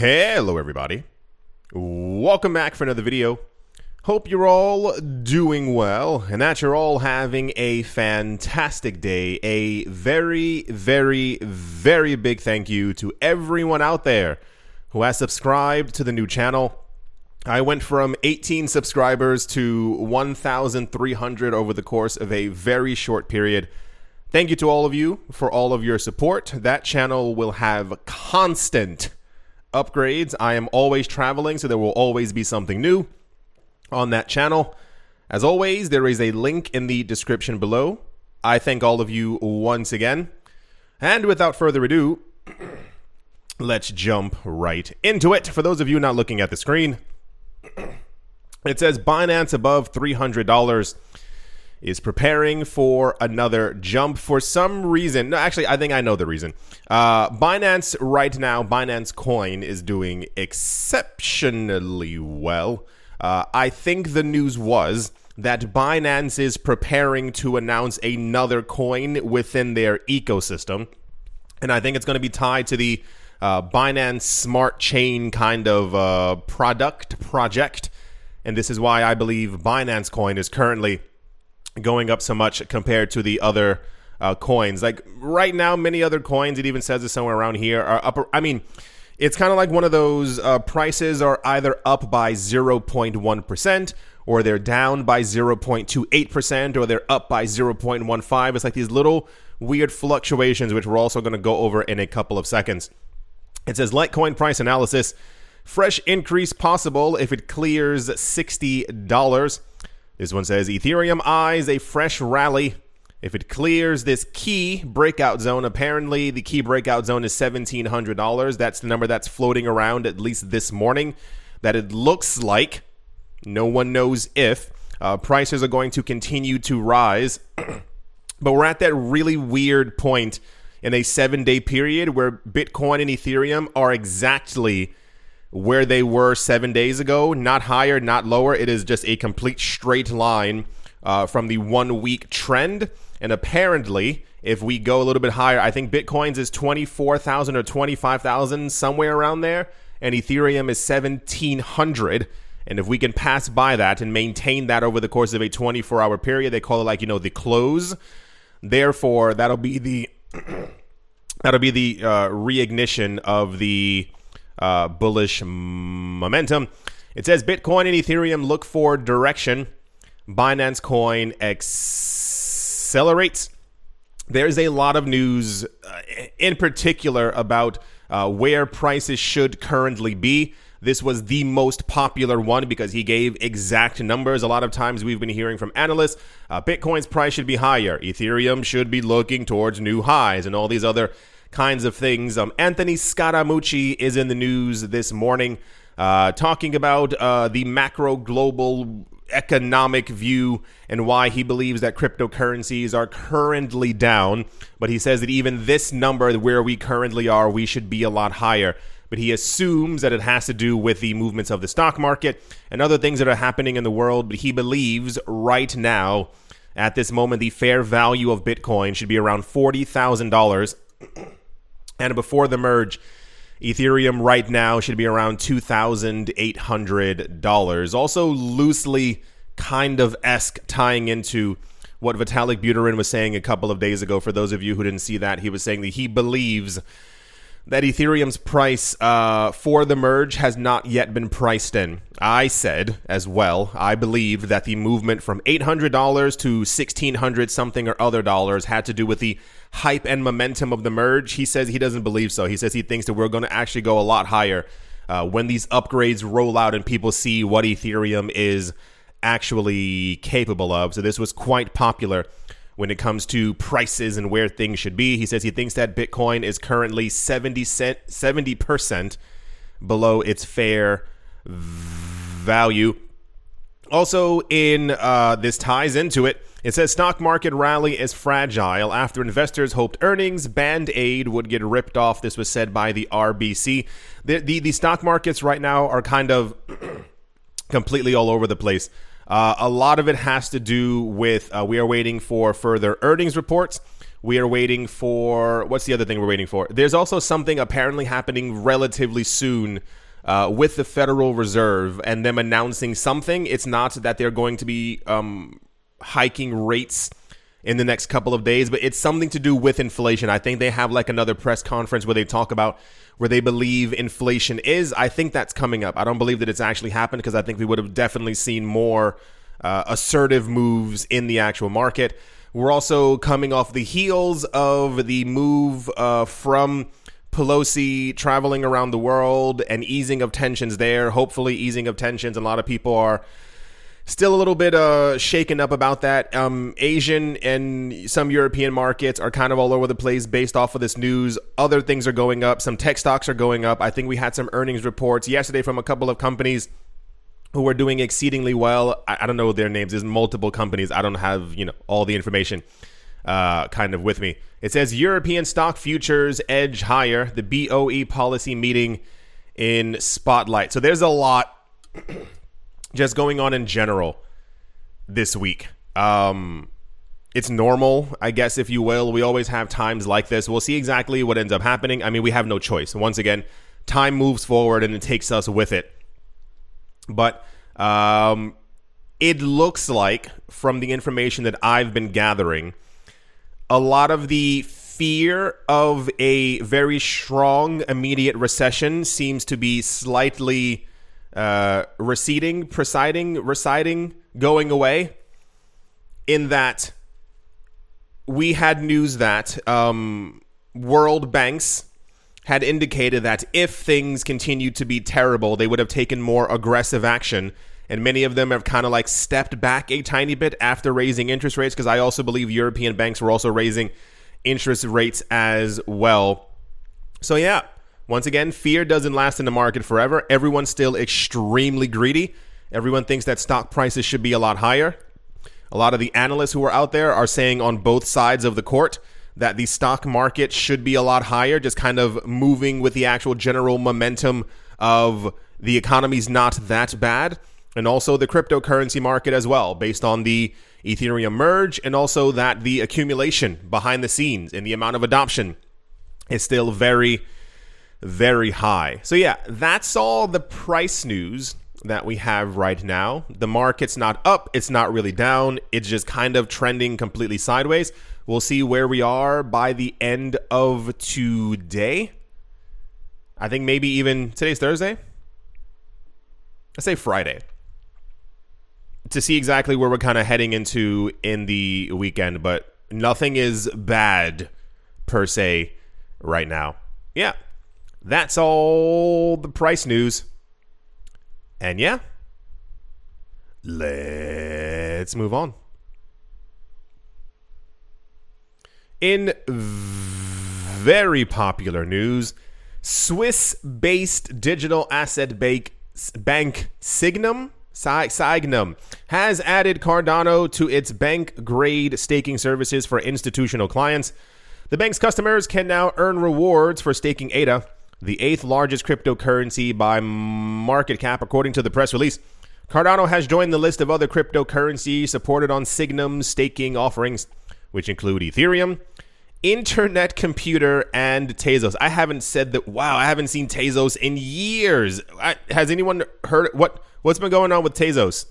Hello, everybody. Welcome back for another video. Hope you're all doing well and that you're all having a fantastic day. A very, very, very big thank you to everyone out there who has subscribed to the new channel. I went from 18 subscribers to 1,300 over the course of a very short period. Thank you to all of you for all of your support. That channel will have constant upgrades. I am always traveling, so there will always be something new on that channel. As always, there is a link in the description below. I thank all of you once again. And without further ado, let's jump right into it. For those of you not looking at the screen, it says Binance above $300 is preparing for another jump for some reason. No, actually, I think I know the reason. Uh, Binance right now, Binance Coin is doing exceptionally well. Uh, I think the news was that Binance is preparing to announce another coin within their ecosystem. And I think it's going to be tied to the uh, Binance Smart Chain kind of uh, product project. And this is why I believe Binance Coin is currently going up so much compared to the other uh, coins. Like right now, many other coins, it even says it somewhere around here, are up. I mean, it's kind of like one of those uh, prices are either up by 0.1% or they're down by 0.28% or they're up by 0.15. It's like these little weird fluctuations, which we're also going to go over in a couple of seconds. It says Litecoin price analysis. Fresh increase possible if it clears $60. This one says Ethereum eyes a fresh rally if it clears this key breakout zone. Apparently, the key breakout zone is $1,700. That's the number that's floating around, at least this morning, that it looks like. No one knows if. Uh, prices are going to continue to rise. but we're at that really weird point in a seven day period where Bitcoin and Ethereum are exactly where they were seven days ago, not higher, not lower. It is just a complete straight line uh, from the one week trend. And apparently, if we go a little bit higher, I think Bitcoin's is 24,000 or 25,000, somewhere around there, and Ethereum is 1,700. And if we can pass by that and maintain that over the course of a 24 hour period, they call it like, you know, the close. Therefore, that'll be the. that'll be the uh, reignition of the uh, bullish momentum. It says Bitcoin and Ethereum look for direction. Binance Coin accelerates. There's a lot of news, uh, in particular, about uh, where prices should currently be. This was the most popular one because he gave exact numbers. A lot of times we've been hearing from analysts uh, Bitcoin's price should be higher, Ethereum should be looking towards new highs, and all these other kinds of things. Um, Anthony Scaramucci is in the news this morning uh, talking about uh, the macro global economic view and why he believes that cryptocurrencies are currently down. But he says that even this number, where we currently are, we should be a lot higher. But he assumes that it has to do with the movements of the stock market and other things that are happening in the world. But he believes right now, at this moment, the fair value of Bitcoin should be around $40,000 and before the merge, Ethereum right now should be around $2,800. Also, loosely kind of esque tying into what Vitalik Buterin was saying a couple of days ago. For those of you who didn't see that, he was saying that he believes that Ethereum's price uh, for the merge has not yet been priced in. I said as well, I believe that the movement from $800 to 1,600 something or other dollars had to do with the hype and momentum of the merge. He says he doesn't believe so. He says he thinks that we're going to actually go a lot higher uh, when these upgrades roll out and people see what Ethereum is actually capable of. So this was quite popular when it comes to prices and where things should be. He says he thinks that Bitcoin is currently 70 cent, 70% below its fair value. Also, in uh, this ties into it. It says stock market rally is fragile after investors hoped earnings band aid would get ripped off. This was said by the RBC. The the, the stock markets right now are kind of completely all over the place. Uh, a lot of it has to do with uh, we are waiting for further earnings reports. We are waiting for what's the other thing we're waiting for? There's also something apparently happening relatively soon uh, with the Federal Reserve and them announcing something. It's not that they're going to be um, hiking rates in the next couple of days, but it's something to do with inflation. I think they have like another press conference where they talk about where they believe inflation is. I think that's coming up. I don't believe that it's actually happened because I think we would have definitely seen more uh, assertive moves in the actual market. We're also coming off the heels of the move uh, from Pelosi traveling around the world and easing of tensions there. Hopefully, easing of tensions. A lot of people are still a little bit uh, shaken up about that. Um, Asian and some European markets are kind of all over the place based off of this news. Other things are going up. Some tech stocks are going up. I think we had some earnings reports yesterday from a couple of companies who are doing exceedingly well. I, I don't know their names. There's multiple companies. I don't have you know all the information uh, kind of with me. It says European stock futures edge higher. The BOE policy meeting in spotlight. So there's a lot just going on in general this week. Um, it's normal, I guess, if you will. We always have times like this. We'll see exactly what ends up happening. I mean, we have no choice. Once again, time moves forward and it takes us with it. But um, it looks like, from the information that I've been gathering, a lot of the fear of a very strong immediate recession seems to be slightly uh, receding, presiding, residing, going away. In that we had news that um, world banks had indicated that if things continued to be terrible, they would have taken more aggressive action. And many of them have kind of like stepped back a tiny bit after raising interest rates because I also believe European banks were also raising interest rates as well. So, yeah, once again, fear doesn't last in the market forever. Everyone's still extremely greedy. Everyone thinks that stock prices should be a lot higher. A lot of the analysts who are out there are saying on both sides of the court that the stock market should be a lot higher, just kind of moving with the actual general momentum of the economy's not that bad. And also the cryptocurrency market as well, based on the Ethereum merge and also that the accumulation behind the scenes and the amount of adoption is still very very high. So, yeah, that's all the price news that we have right now. The market's not up, it's not really down, it's just kind of trending completely sideways. We'll see where we are by the end of today. I think maybe even today's Thursday. Let's say Friday. To see exactly where we're kind of heading into in the weekend, but nothing is bad per se right now. Yeah, that's all the price news. And yeah, let's move on. In very popular news, Swiss based digital asset bank, bank Sygnum, Sygnum has added Cardano to its bank grade staking services for institutional clients. The bank's customers can now earn rewards for staking ADA the eighth largest cryptocurrency by market cap, according to the press release. Cardano has joined the list of other cryptocurrencies supported on Sygnum staking offerings, which include Ethereum, Internet Computer, and Tezos. I haven't said that. Wow, I haven't seen Tezos in years. I, has anyone heard what what's been going on with Tezos?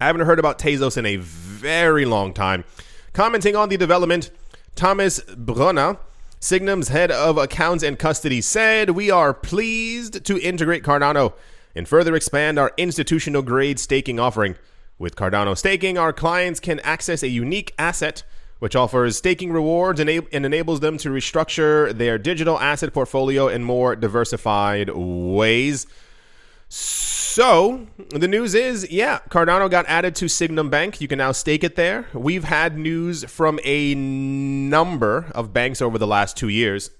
I haven't heard about Tezos in a very long time. Commenting on the development, Thomas Brunner Sygnum's head of accounts and custody said, We are pleased to integrate Cardano and further expand our institutional grade staking offering. With Cardano staking, our clients can access a unique asset which offers staking rewards and enables them to restructure their digital asset portfolio in more diversified ways. So the news is, yeah, Cardano got added to Sygnum Bank. You can now stake it there. We've had news from a number of banks over the last two years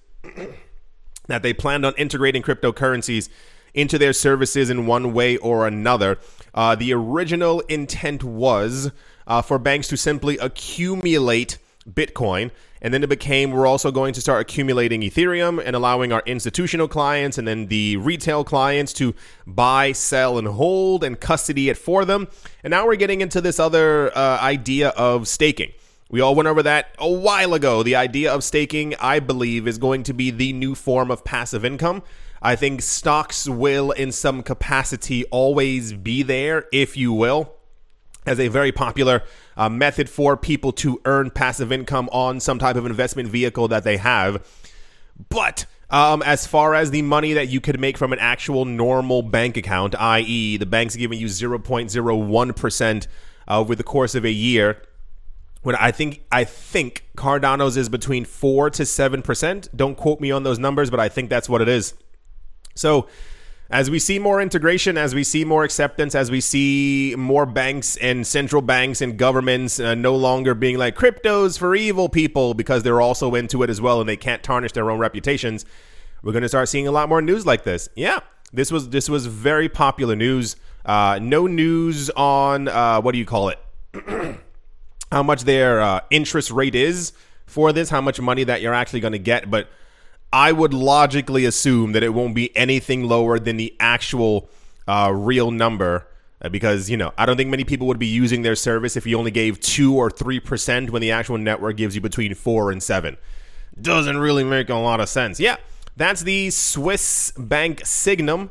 that they planned on integrating cryptocurrencies into their services in one way or another. Uh, the original intent was uh, for banks to simply accumulate Bitcoin and then it became we're also going to start accumulating Ethereum and allowing our institutional clients and then the retail clients to buy, sell, and hold and custody it for them. And now we're getting into this other uh, idea of staking. We all went over that a while ago. The idea of staking, I believe, is going to be the new form of passive income. I think stocks will, in some capacity, always be there, if you will, as a very popular uh, method for people to earn passive income on some type of investment vehicle that they have. But um, as far as the money that you could make from an actual normal bank account, i.e., the bank's giving you 0.01% uh, over the course of a year, when I think I think Cardano's is between four to seven percent. Don't quote me on those numbers, but I think that's what it is. So as we see more integration, as we see more acceptance, as we see more banks and central banks and governments uh, no longer being like cryptos for evil people because they're also into it as well and they can't tarnish their own reputations, we're going to start seeing a lot more news like this. Yeah, this was this was very popular news. Uh, no news on uh, what do you call it? how much their uh, interest rate is for this, how much money that you're actually going to get, but I would logically assume that it won't be anything lower than the actual uh, real number uh, because, you know, I don't think many people would be using their service if you only gave 2 or 3% when the actual network gives you between 4 and 7. Doesn't really make a lot of sense. Yeah, that's the Swiss bank Sygnum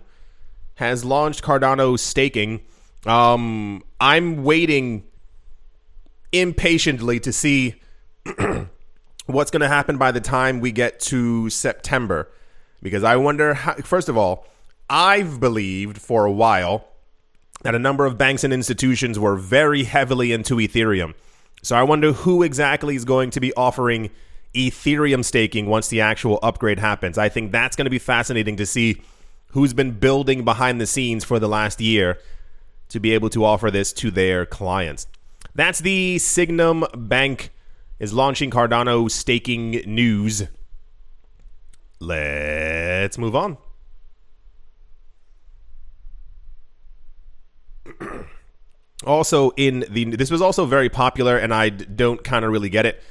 has launched Cardano staking. Um, I'm waiting impatiently to see what's going to happen by the time we get to September. Because I wonder, how, first of all, I've believed for a while that a number of banks and institutions were very heavily into Ethereum. So I wonder who exactly is going to be offering Ethereum staking once the actual upgrade happens. I think that's going to be fascinating to see who's been building behind the scenes for the last year to be able to offer this to their clients. That's the Sygnum Bank is launching Cardano staking news. Let's move on. also in the this was also very popular and I don't kind of really get it.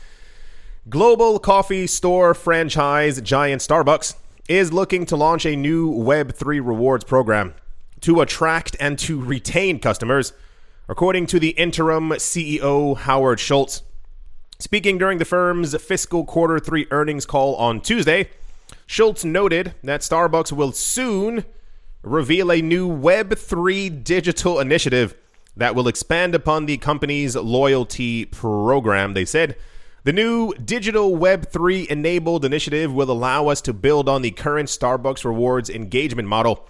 Global coffee store franchise giant Starbucks is looking to launch a new Web3 rewards program to attract and to retain customers according to the interim CEO Howard Schultz. Speaking during the firm's fiscal quarter three earnings call on Tuesday, Schultz noted that Starbucks will soon reveal a new Web3 digital initiative that will expand upon the company's loyalty program. They said the new digital Web3 enabled initiative will allow us to build on the current Starbucks rewards engagement model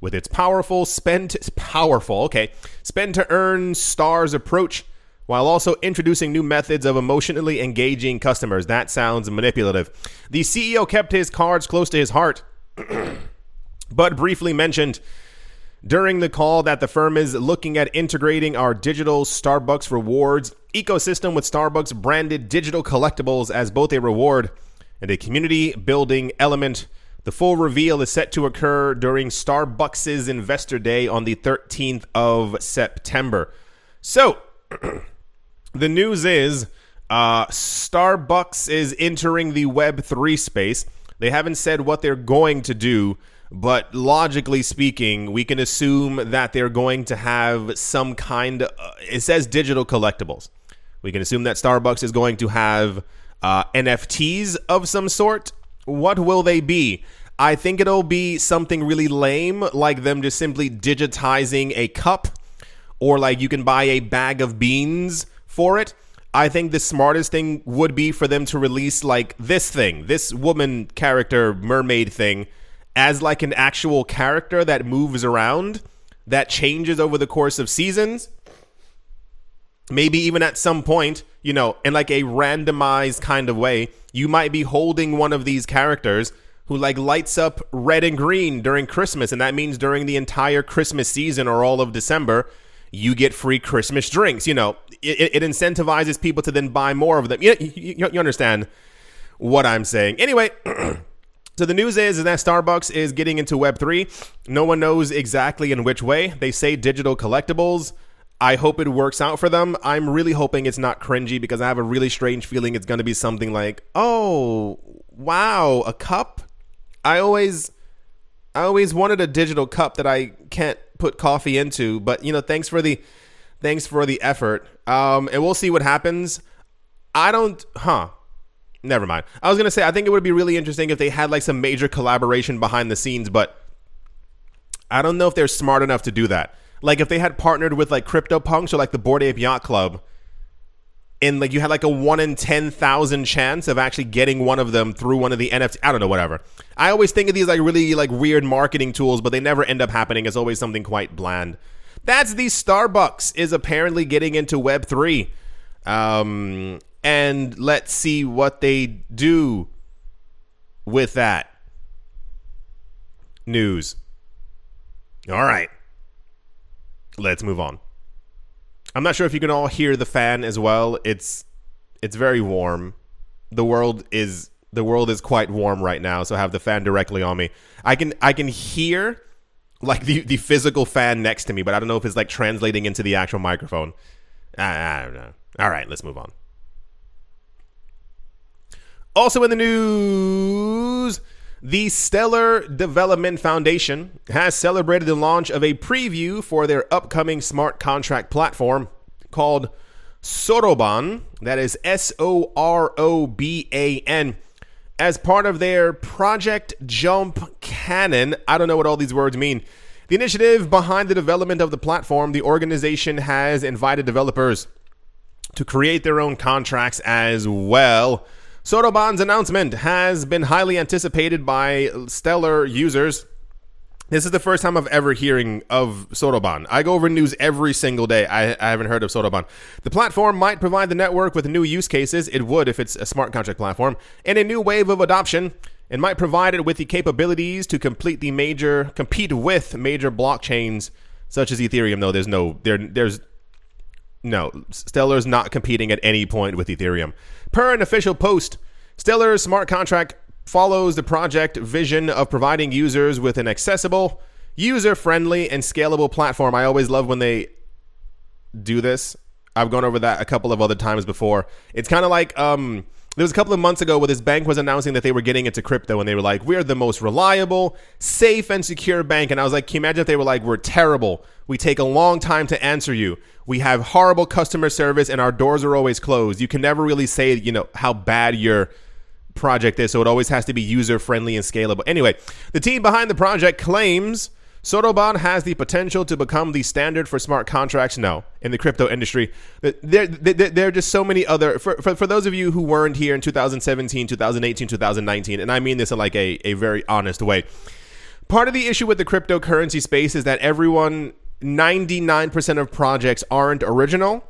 with its powerful spend powerful, okay, spend to earn stars approach while also introducing new methods of emotionally engaging customers. That sounds manipulative. The CEO kept his cards close to his heart, but briefly mentioned during the call that the firm is looking at integrating our digital Starbucks rewards ecosystem with Starbucks branded digital collectibles as both a reward and a community building element the full reveal is set to occur during Starbucks' Investor Day on the 13th of September. So, the news is uh, Starbucks is entering the Web3 space. They haven't said what they're going to do, but logically speaking, we can assume that they're going to have some kind of, uh, it says digital collectibles. We can assume that Starbucks is going to have uh, NFTs of some sort what will they be? I think it'll be something really lame, like them just simply digitizing a cup, or like you can buy a bag of beans for it. I think the smartest thing would be for them to release like this thing, this woman character mermaid thing, as like an actual character that moves around, that changes over the course of seasons. Maybe even at some point, you know, in like a randomized kind of way, you might be holding one of these characters who like lights up red and green during Christmas, and that means during the entire Christmas season or all of December, you get free Christmas drinks. You know, it, it incentivizes people to then buy more of them. You, you, you understand what I'm saying? Anyway. So the news is, is that Starbucks is getting into Web3. No one knows exactly in which way. They say digital collectibles. I hope it works out for them. I'm really hoping it's not cringy because I have a really strange feeling it's going to be something like, "Oh, wow, a cup?" I always I always wanted a digital cup that I can't put coffee into, but you know, thanks for the thanks for the effort. Um and we'll see what happens. I don't, huh? Never mind. I was gonna say I think it would be really interesting if they had like some major collaboration behind the scenes, but I don't know if they're smart enough to do that. Like if they had partnered with like CryptoPunks or like the Bored Ape Yacht Club, and like you had like a one in ten thousand chance of actually getting one of them through one of the NFT. I don't know, whatever. I always think of these like really like weird marketing tools, but they never end up happening. It's always something quite bland. That's the Starbucks is apparently getting into Web three. Um, and let's see what they do with that news. All right. Let's move on. I'm not sure if you can all hear the fan as well. It's it's very warm. The world is the world is quite warm right now, so I have the fan directly on me. I can I can hear like the, the physical fan next to me, but I don't know if it's like translating into the actual microphone. I, I don't know. All right, let's move on. Also in the news, the Stellar Development Foundation has celebrated the launch of a preview for their upcoming smart contract platform called Soroban, that is S O R O B A N, as part of their Project Jump Cannon. I don't know what all these words mean. The initiative behind the development of the platform, the organization has invited developers to create their own contracts as well. Soroban's announcement has been highly anticipated by Stellar users. This is the first time I've ever hearing of Soroban. I go over news every single day. I, I haven't heard of Soroban. The platform might provide the network with new use cases. It would if it's a smart contract platform and a new wave of adoption. It might provide it with the capabilities to complete the major compete with major blockchains such as Ethereum. Though there's no there there's no, Stellar's not competing at any point with Ethereum. Per an official post, Stellar's smart contract follows the project vision of providing users with an accessible, user friendly, and scalable platform. I always love when they do this. I've gone over that a couple of other times before. It's kind of like um, there was a couple of months ago where this bank was announcing that they were getting into crypto and they were like, we're the most reliable, safe, and secure bank. And I was like, can you imagine if they were like, we're terrible. We take a long time to answer you. We have horrible customer service and our doors are always closed. You can never really say, you know, how bad your project is. So it always has to be user friendly and scalable. Anyway, the team behind the project claims Soroban has the potential to become the standard for smart contracts. No, in the crypto industry, there, there, there are just so many other. For, for, for those of you who weren't here in 2017, 2018, 2019, and I mean this in like a, a very honest way. Part of the issue with the cryptocurrency space is that everyone, 99% of projects aren't original.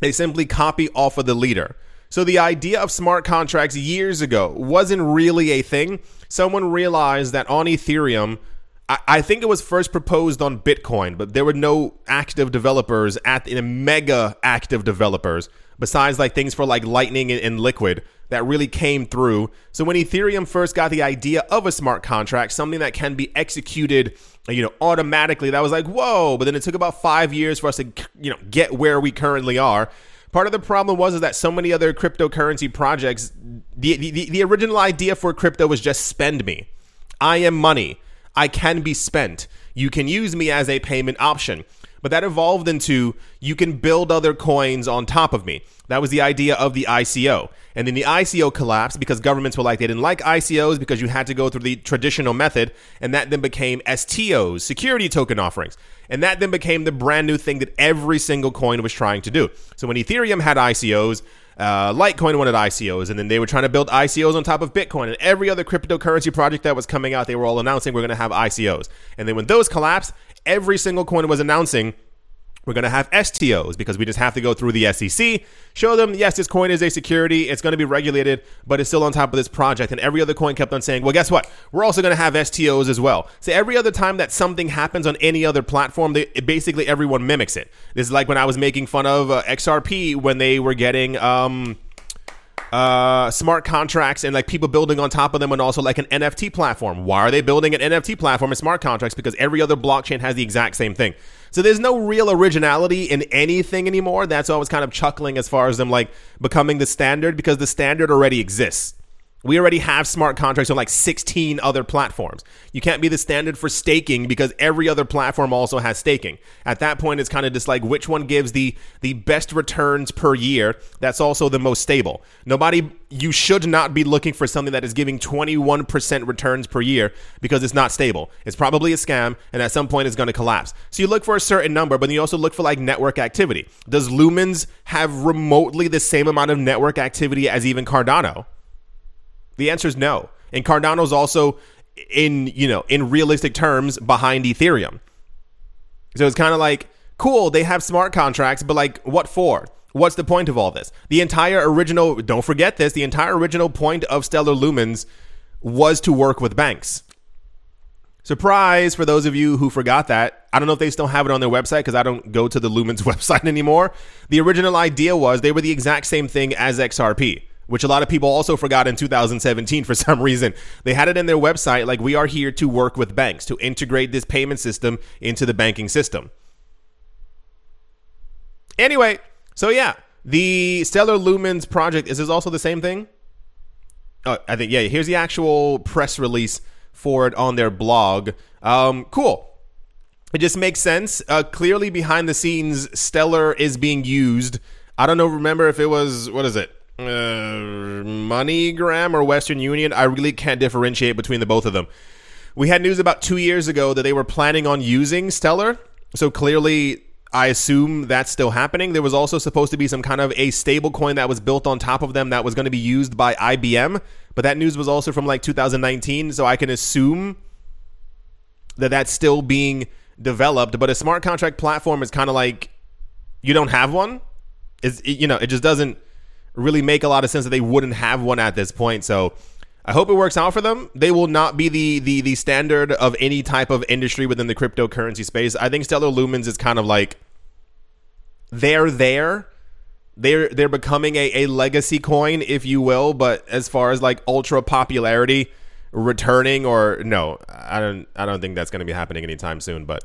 They simply copy off of the leader. So the idea of smart contracts years ago wasn't really a thing. Someone realized that on Ethereum, I, think it was first proposed on Bitcoin, but there were no active developers at in mega active developers besides like things for like Lightning and, and Liquid that really came through. So when Ethereum first got the idea of a smart contract, something that can be executed, you know, automatically, that was like whoa. But then it took about five years for us to you know get where we currently are. Part of the problem was is that so many other cryptocurrency projects, the, the, the original idea for crypto was just spend me. I am money. I can be spent. You can use me as a payment option. But that evolved into you can build other coins on top of me. That was the idea of the ICO. And then the ICO collapsed because governments were like, they didn't like ICOs because you had to go through the traditional method. And that then became STOs, security token offerings. And that then became the brand new thing that every single coin was trying to do. So when Ethereum had ICOs, uh, Litecoin wanted ICOs, and then they were trying to build ICOs on top of Bitcoin. And every other cryptocurrency project that was coming out, they were all announcing we're going to have ICOs. And then when those collapsed, every single coin was announcing we're going to have STOs because we just have to go through the SEC, show them, yes, this coin is a security, it's going to be regulated, but it's still on top of this project. And every other coin kept on saying, well, guess what? We're also going to have STOs as well. So every other time that something happens on any other platform, they, basically everyone mimics it. This is like when I was making fun of uh, XRP when they were getting. Um, uh, smart contracts and like people building on top of them and also like an NFT platform. Why are they building an NFT platform and smart contracts? Because every other blockchain has the exact same thing. So there's no real originality in anything anymore. That's why I was kind of chuckling as far as them like becoming the standard because the standard already exists. We already have smart contracts on like 16 other platforms. You can't be the standard for staking because every other platform also has staking. At that point, it's kind of just like which one gives the the best returns per year. That's also the most stable. Nobody, you should not be looking for something that is giving 21% returns per year because it's not stable. It's probably a scam, and at some point, it's going to collapse. So you look for a certain number, but you also look for like network activity. Does Lumens have remotely the same amount of network activity as even Cardano? The answer is no. And Cardano's also in, you know, in realistic terms behind Ethereum. So it's kind of like, cool, they have smart contracts, but like what for? What's the point of all this? The entire original, don't forget this, the entire original point of Stellar Lumens was to work with banks. Surprise for those of you who forgot that. I don't know if they still have it on their website because I don't go to the Lumens website anymore. The original idea was they were the exact same thing as XRP which a lot of people also forgot in 2017 for some reason. They had it in their website like we are here to work with banks to integrate this payment system into the banking system. Anyway, so yeah, the Stellar Lumens project is this also the same thing? Oh, I think yeah. Here's the actual press release for it on their blog. Um, cool. It just makes sense. Uh, clearly, behind the scenes, Stellar is being used. I don't know. Remember if it was what is it? Uh, MoneyGram or Western Union. I really can't differentiate between the both of them. We had news about two years ago that they were planning on using Stellar. So clearly, I assume that's still happening. There was also supposed to be some kind of a stable coin that was built on top of them that was going to be used by IBM. But that news was also from like 2019. So I can assume that that's still being developed. But a smart contract platform is kind of like you don't have one. Is you know, it just doesn't really make a lot of sense that they wouldn't have one at this point. So I hope it works out for them. They will not be the the the standard of any type of industry within the cryptocurrency space. I think Stellar Lumens is kind of like they're there. They're they're becoming a, a legacy coin, if you will, but as far as like ultra popularity returning or no, I don't I don't think that's gonna be happening anytime soon. But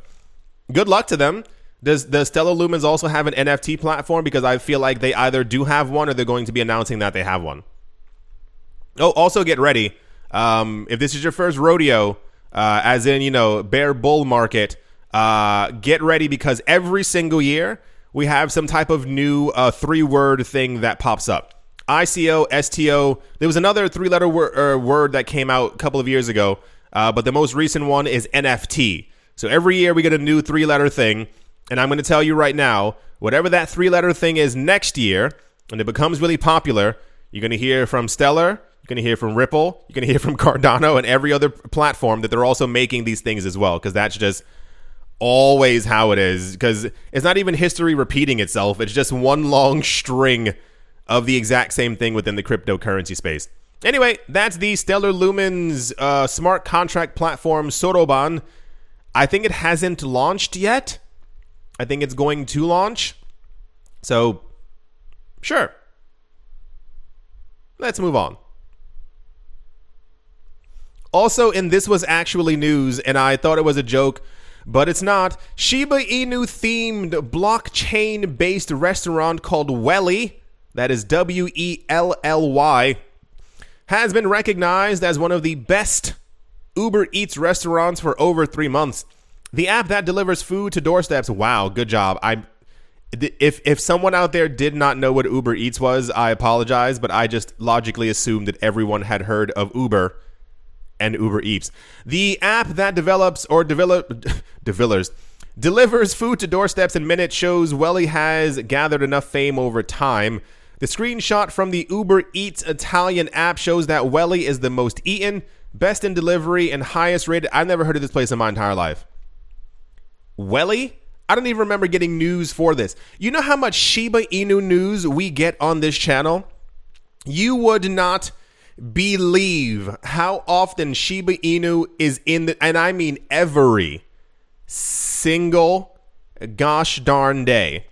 good luck to them. Does the Stellar Lumens also have an NFT platform? Because I feel like they either do have one or they're going to be announcing that they have one. Oh, also get ready. Um, if this is your first rodeo, uh, as in, you know, bear bull market, uh, get ready because every single year we have some type of new uh, three word thing that pops up. ICO, STO. There was another three letter wor- er, word that came out a couple of years ago, uh, but the most recent one is NFT. So every year we get a new three letter thing. And I'm going to tell you right now, whatever that three letter thing is next year, when it becomes really popular, you're going to hear from Stellar, you're going to hear from Ripple, you're going to hear from Cardano, and every other platform that they're also making these things as well, because that's just always how it is. Because it's not even history repeating itself, it's just one long string of the exact same thing within the cryptocurrency space. Anyway, that's the Stellar Lumens uh, smart contract platform Soroban. I think it hasn't launched yet. I think it's going to launch. So, sure. Let's move on. Also, and this was actually news, and I thought it was a joke, but it's not. Shiba Inu themed blockchain based restaurant called Welly, that is W E L L Y, has been recognized as one of the best Uber Eats restaurants for over three months. The app that delivers food to doorsteps. Wow, good job. I if if someone out there did not know what Uber Eats was, I apologize, but I just logically assumed that everyone had heard of Uber and Uber Eats. The app that develops or develop developers delivers food to doorsteps in minutes shows Welly has gathered enough fame over time. The screenshot from the Uber Eats Italian app shows that Welly is the most eaten, best in delivery, and highest rated. I've never heard of this place in my entire life. Welly? I don't even remember getting news for this. You know how much Shiba Inu news we get on this channel? You would not believe how often Shiba Inu is in the, and I mean every single gosh darn day.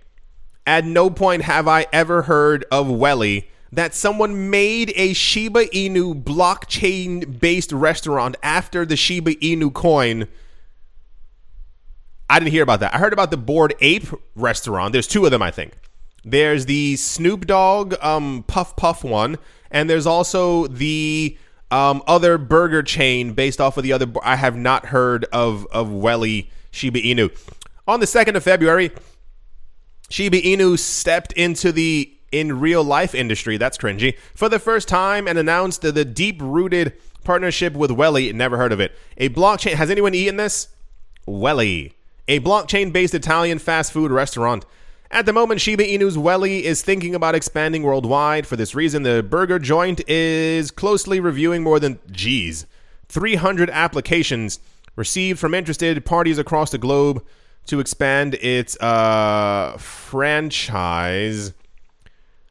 At no point have I ever heard of Welly that someone made a Shiba Inu blockchain based restaurant after the Shiba Inu coin I didn't hear about that. I heard about the Bored Ape restaurant. There's two of them, I think. There's the Snoop Dogg um, Puff Puff one, and there's also the um, other burger chain based off of the other. I have not heard of of Welly Shiba Inu. On the second of February, Shiba Inu stepped into the in real life industry. That's cringy for the first time and announced the, the deep rooted partnership with Welly. Never heard of it. A blockchain. Has anyone eaten this? Welly, a blockchain based Italian fast food restaurant. At the moment, Shiba Inu's Welly is thinking about expanding worldwide. For this reason, the burger joint is closely reviewing more than, geez, 300 applications received from interested parties across the globe to expand its uh, franchise.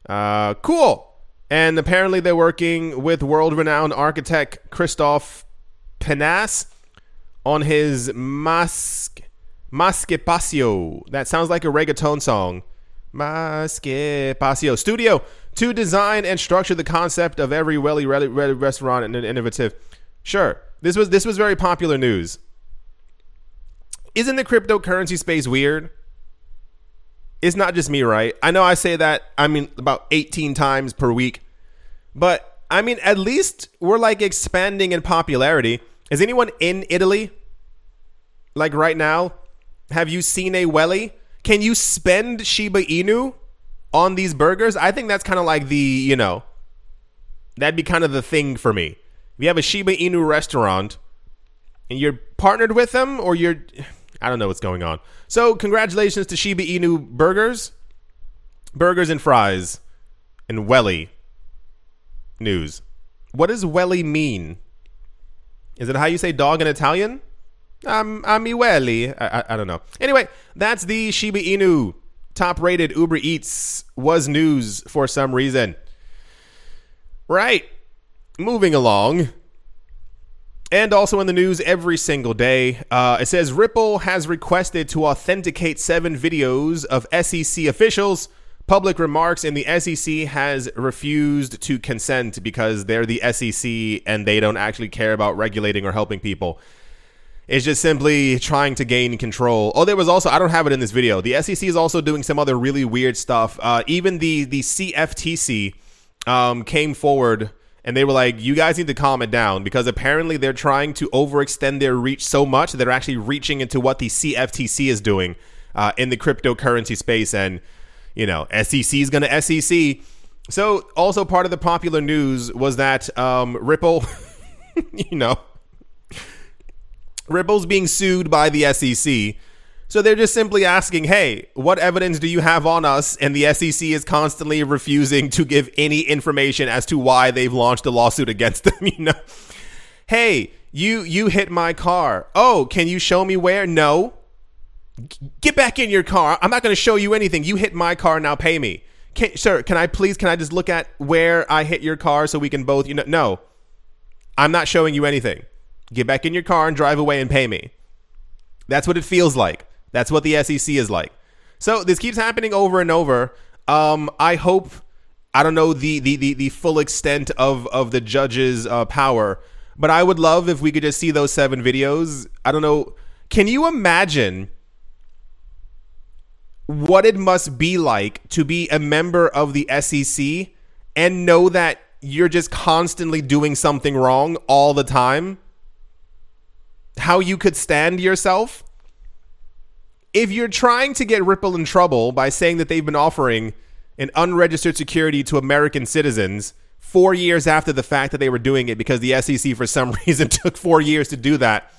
Uh, cool. And apparently, they're working with world renowned architect Christophe Penasse on his Masquespacio. That sounds like a reggaeton song. Masquespacio studio to design and structure the concept of every welly re- re- restaurant and innovative. Sure, this was this was very popular news. Isn't the cryptocurrency space weird? It's not just me, right? I know I say that. I mean about 18 times per week, but I mean at least we're like expanding in popularity. Is anyone in Italy? Like right now? Have you seen a welly? Can you spend Shiba Inu on these burgers? I think that's kind of like the, you know, that'd be kind of the thing for me. If you have a Shiba Inu restaurant and you're partnered with them or you're I don't know what's going on. So, congratulations to Shiba Inu Burgers, Burgers and Fries, and Welly News. What does Welly mean? Is it how you say dog in Italian? I'm I'm Iweli. I, I, I don't know. Anyway, that's the Shiba Inu top rated Uber Eats was news for some reason. Right. Moving along. And also in the news every single day, uh, it says Ripple has requested to authenticate seven videos of SEC officials. Public remarks in the SEC has refused to consent because they're the SEC and they don't actually care about regulating or helping people is just simply trying to gain control. Oh, there was also I don't have it in this video. The SEC is also doing some other really weird stuff. Uh, even the the CFTC um, came forward and they were like, "You guys need to calm it down," because apparently they're trying to overextend their reach so much that they're actually reaching into what the CFTC is doing uh, in the cryptocurrency space, and you know, SEC is going to SEC. So, also part of the popular news was that um, Ripple, you know Ripple's being sued by the SEC. So they're just simply asking, hey, what evidence do you have on us? And the SEC is constantly refusing to give any information as to why they've launched a lawsuit against them. You know, hey, you you hit my car. Oh, can you show me where? No. Get back in your car. I'm not going to show you anything. You hit my car now. Pay me, can, sir. Can I please? Can I just look at where I hit your car so we can both? You know, no. I'm not showing you anything. Get back in your car and drive away and pay me. That's what it feels like. That's what the SEC is like. So this keeps happening over and over. Um, I hope I don't know the the the, the full extent of of the judge's uh, power, but I would love if we could just see those seven videos. I don't know. Can you imagine what it must be like to be a member of the SEC and know that you're just constantly doing something wrong all the time? How you could stand yourself. If you're trying to get Ripple in trouble by saying that they've been offering an unregistered security to American citizens four years after the fact that they were doing it because the SEC, for some reason, took four years to do that,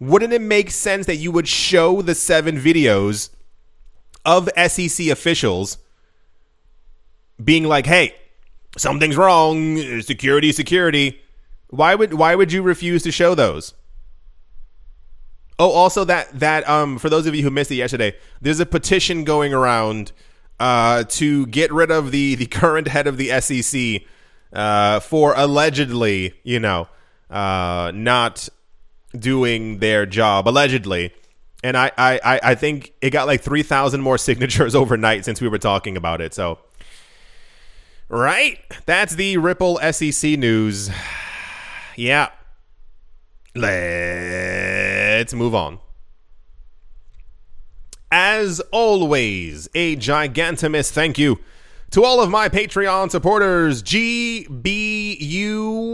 wouldn't it make sense that you would show the seven videos of SEC officials being like, hey, something's wrong, security, security? Why would why would you refuse to show those? Oh, also that that um for those of you who missed it yesterday, there's a petition going around uh to get rid of the the current head of the SEC uh for allegedly, you know, uh not doing their job allegedly. And I I I think it got like 3000 more signatures overnight since we were talking about it. So right? That's the Ripple SEC news. yeah. Let's move on. As always, a gigantimous thank you To all of my Patreon supporters, GBU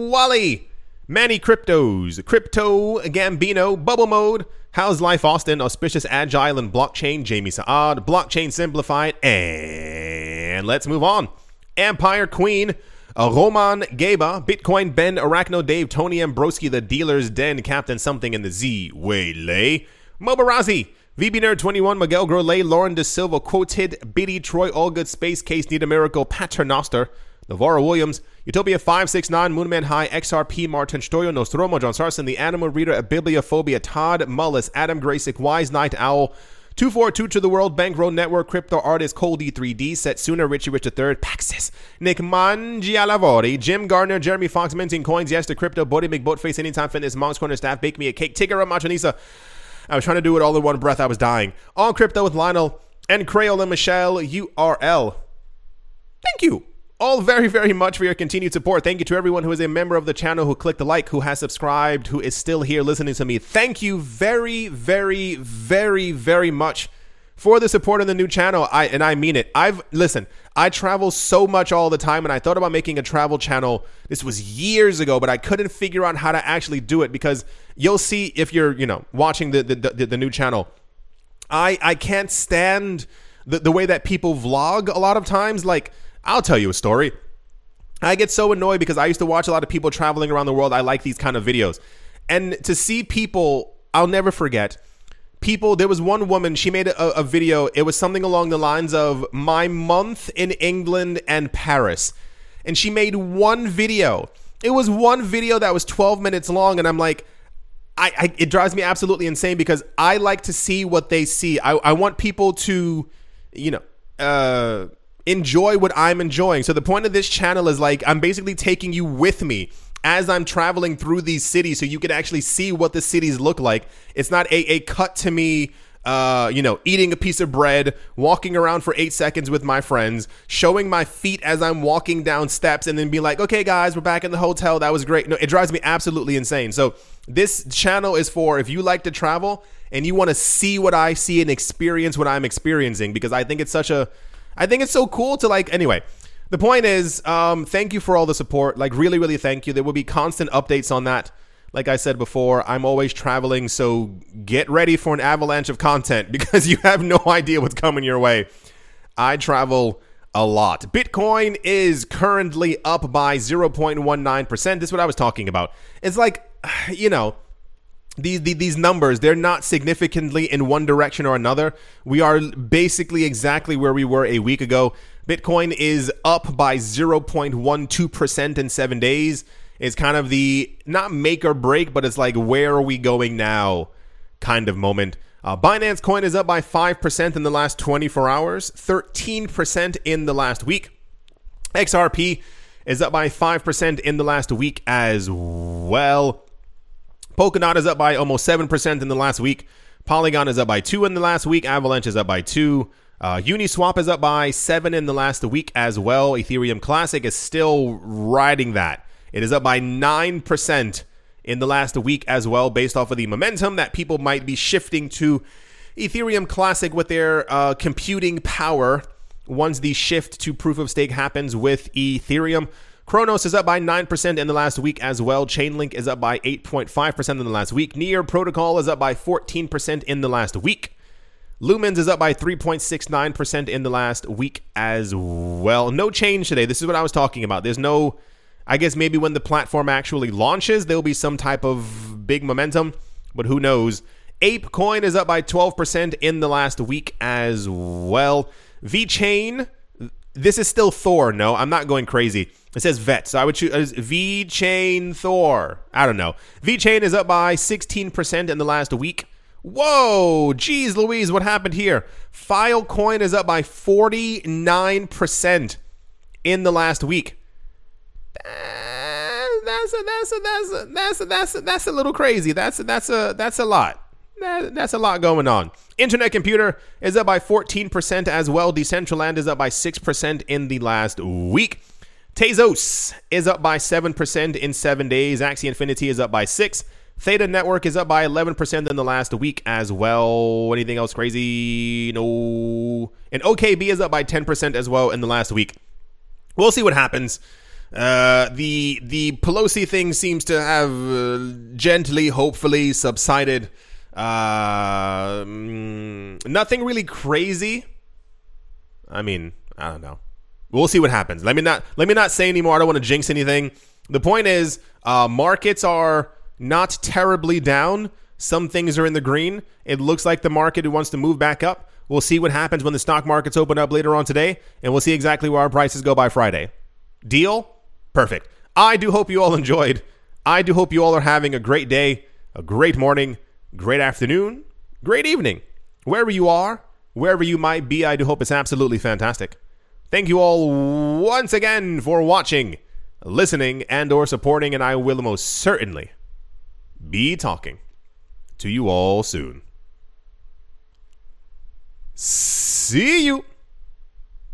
Wally, Manny Cryptos, Crypto Gambino, Bubble Mode, How's Life Austin, Auspicious Agile and Blockchain, Jamie Saad, Blockchain Simplified, and let's move on. Empire Queen, uh, Roman Geba, Bitcoin Ben, Arachno Dave, Tony Ambroski, The Dealer's Den, Captain Something in the Z, Waylay, Mobarazi, VB Nerd 21, Miguel Grolay, Lauren De Silva, Quoted, Biddy, Troy Allgood, Space Case, Need a Miracle, Paternoster, Navarro Williams, Utopia 569, Moonman High, XRP, Martin Stoyo, Nostromo, John Sarson, The Animal Reader, Bibliophobia, Todd Mullis, Adam Graysick, Wise Night Owl, 242 to the World Bankroll Network, Crypto Artist, Cole D3D, Setsuna, Richie Rich III, Paxis, Nick Mangialavori, Jim Gardner, Jeremy Fox, Minting Coins, Yes to Crypto, Bodie McBoatface, Anytime Fitness, Monk's Corner Staff, Bake Me a Cake, Tigger, Machanisa. I was trying to do it all in one breath. I was dying. On Crypto with Lionel and Crayola Michelle URL. Thank you all very, very much for your continued support. Thank you to everyone who is a member of the channel, who clicked the like, who has subscribed, who is still here listening to me. Thank you very, very, very, very much for the support of the new channel. I and I mean it. I've listen, I travel so much all the time and I thought about making a travel channel. This was years ago, but I couldn't figure out how to actually do it because you'll see if you're, you know, watching the the, the, the new channel. I I can't stand the, the way that people vlog a lot of times like I'll tell you a story. I get so annoyed because I used to watch a lot of people traveling around the world. I like these kind of videos. And to see people, I'll never forget. People, there was one woman, she made a, a video. It was something along the lines of my month in England and Paris. And she made one video. It was one video that was 12 minutes long. And I'm like, I, I it drives me absolutely insane because I like to see what they see. I, I want people to, you know, uh, enjoy what I'm enjoying. So the point of this channel is like I'm basically taking you with me as I'm traveling through these cities so you can actually see what the cities look like. It's not a, a cut to me uh, you know, eating a piece of bread, walking around for eight seconds with my friends, showing my feet as I'm walking down steps, and then be like, okay, guys, we're back in the hotel. That was great. No, it drives me absolutely insane. So, this channel is for if you like to travel and you want to see what I see and experience what I'm experiencing, because I think it's such a I think it's so cool to like. Anyway, the point is, um, thank you for all the support. Like, really, really thank you. There will be constant updates on that. Like I said before, I'm always traveling, so get ready for an avalanche of content because you have no idea what's coming your way. I travel a lot. Bitcoin is currently up by 0.19%. This is what I was talking about. It's like, you know, these, these numbers they're not significantly in one direction or another. We are basically exactly where we were a week ago. Bitcoin is up by 0.12% in 7 days. It's kind of the not make or break but it's like where are we going now kind of moment. Uh, binance coin is up by 5% in the last 24 hours 13% in the last week. Xrp is up by 5% in the last week as well Polkadot is up by almost 7% in the last week. Polygon is up by 2 in the last week. Avalanche is up by 2. Uh, Uniswap is up by 7 in the last week as well. Ethereum Classic is still riding that. It is up by 9% in the last week as well, based off of the momentum that people might be shifting to Ethereum Classic with their uh, computing power once the shift to proof of stake happens with Ethereum. Cronos is up by 9% in the last week as well. Chainlink is up by 8.5% in the last week. Near Protocol is up by 14% in the last week. Lumens is up by 3.69% in the last week as well. No change today. This is what I was talking about. There's no, I guess maybe when the platform actually launches, there'll be some type of big momentum, but who knows. Ape Coin is up by 12% in the last week as well. VeChain, this is still Thor. No, I'm not going crazy. It says vet, so I would choose VeChain Thor. I don't know. VeChain is up by 16% in the last week. Whoa, geez, Louise, what happened here? Filecoin is up by 49% in the last week. That's a, that's a, that's a, that's a, that's a, that's a little crazy. That's a, that's a that's a lot. That, that's a lot going on. Internet computer is up by 14% as well. Decentraland is up by 6% in the last week. Tezos is up by 7% in seven days. Axie Infinity is up by 6 Theta Network is up by 11% in the last week as well. Anything else crazy? No. And OKB is up by 10% as well in the last week. we'll see what happens. Uh, the the Pelosi thing seems to have uh, gently, hopefully, subsided. Uh, mm, nothing really crazy. I mean, I don't know. We'll see what happens. Let me not let me not say anymore. I don't want to jinx anything. The point is, uh, markets are not terribly down. Some things are in the green. It looks like the market wants to move back up. We'll see what happens when the stock markets open up later on today, and we'll see exactly where our prices go by Friday. Deal? Perfect. I do hope you all enjoyed. I do hope you all are having a great day, a great morning, great afternoon, great evening. Wherever you are, wherever you might be, I do hope it's absolutely fantastic. Thank you all once again for watching, listening, and or supporting, and I will most certainly be talking to you all soon. See you.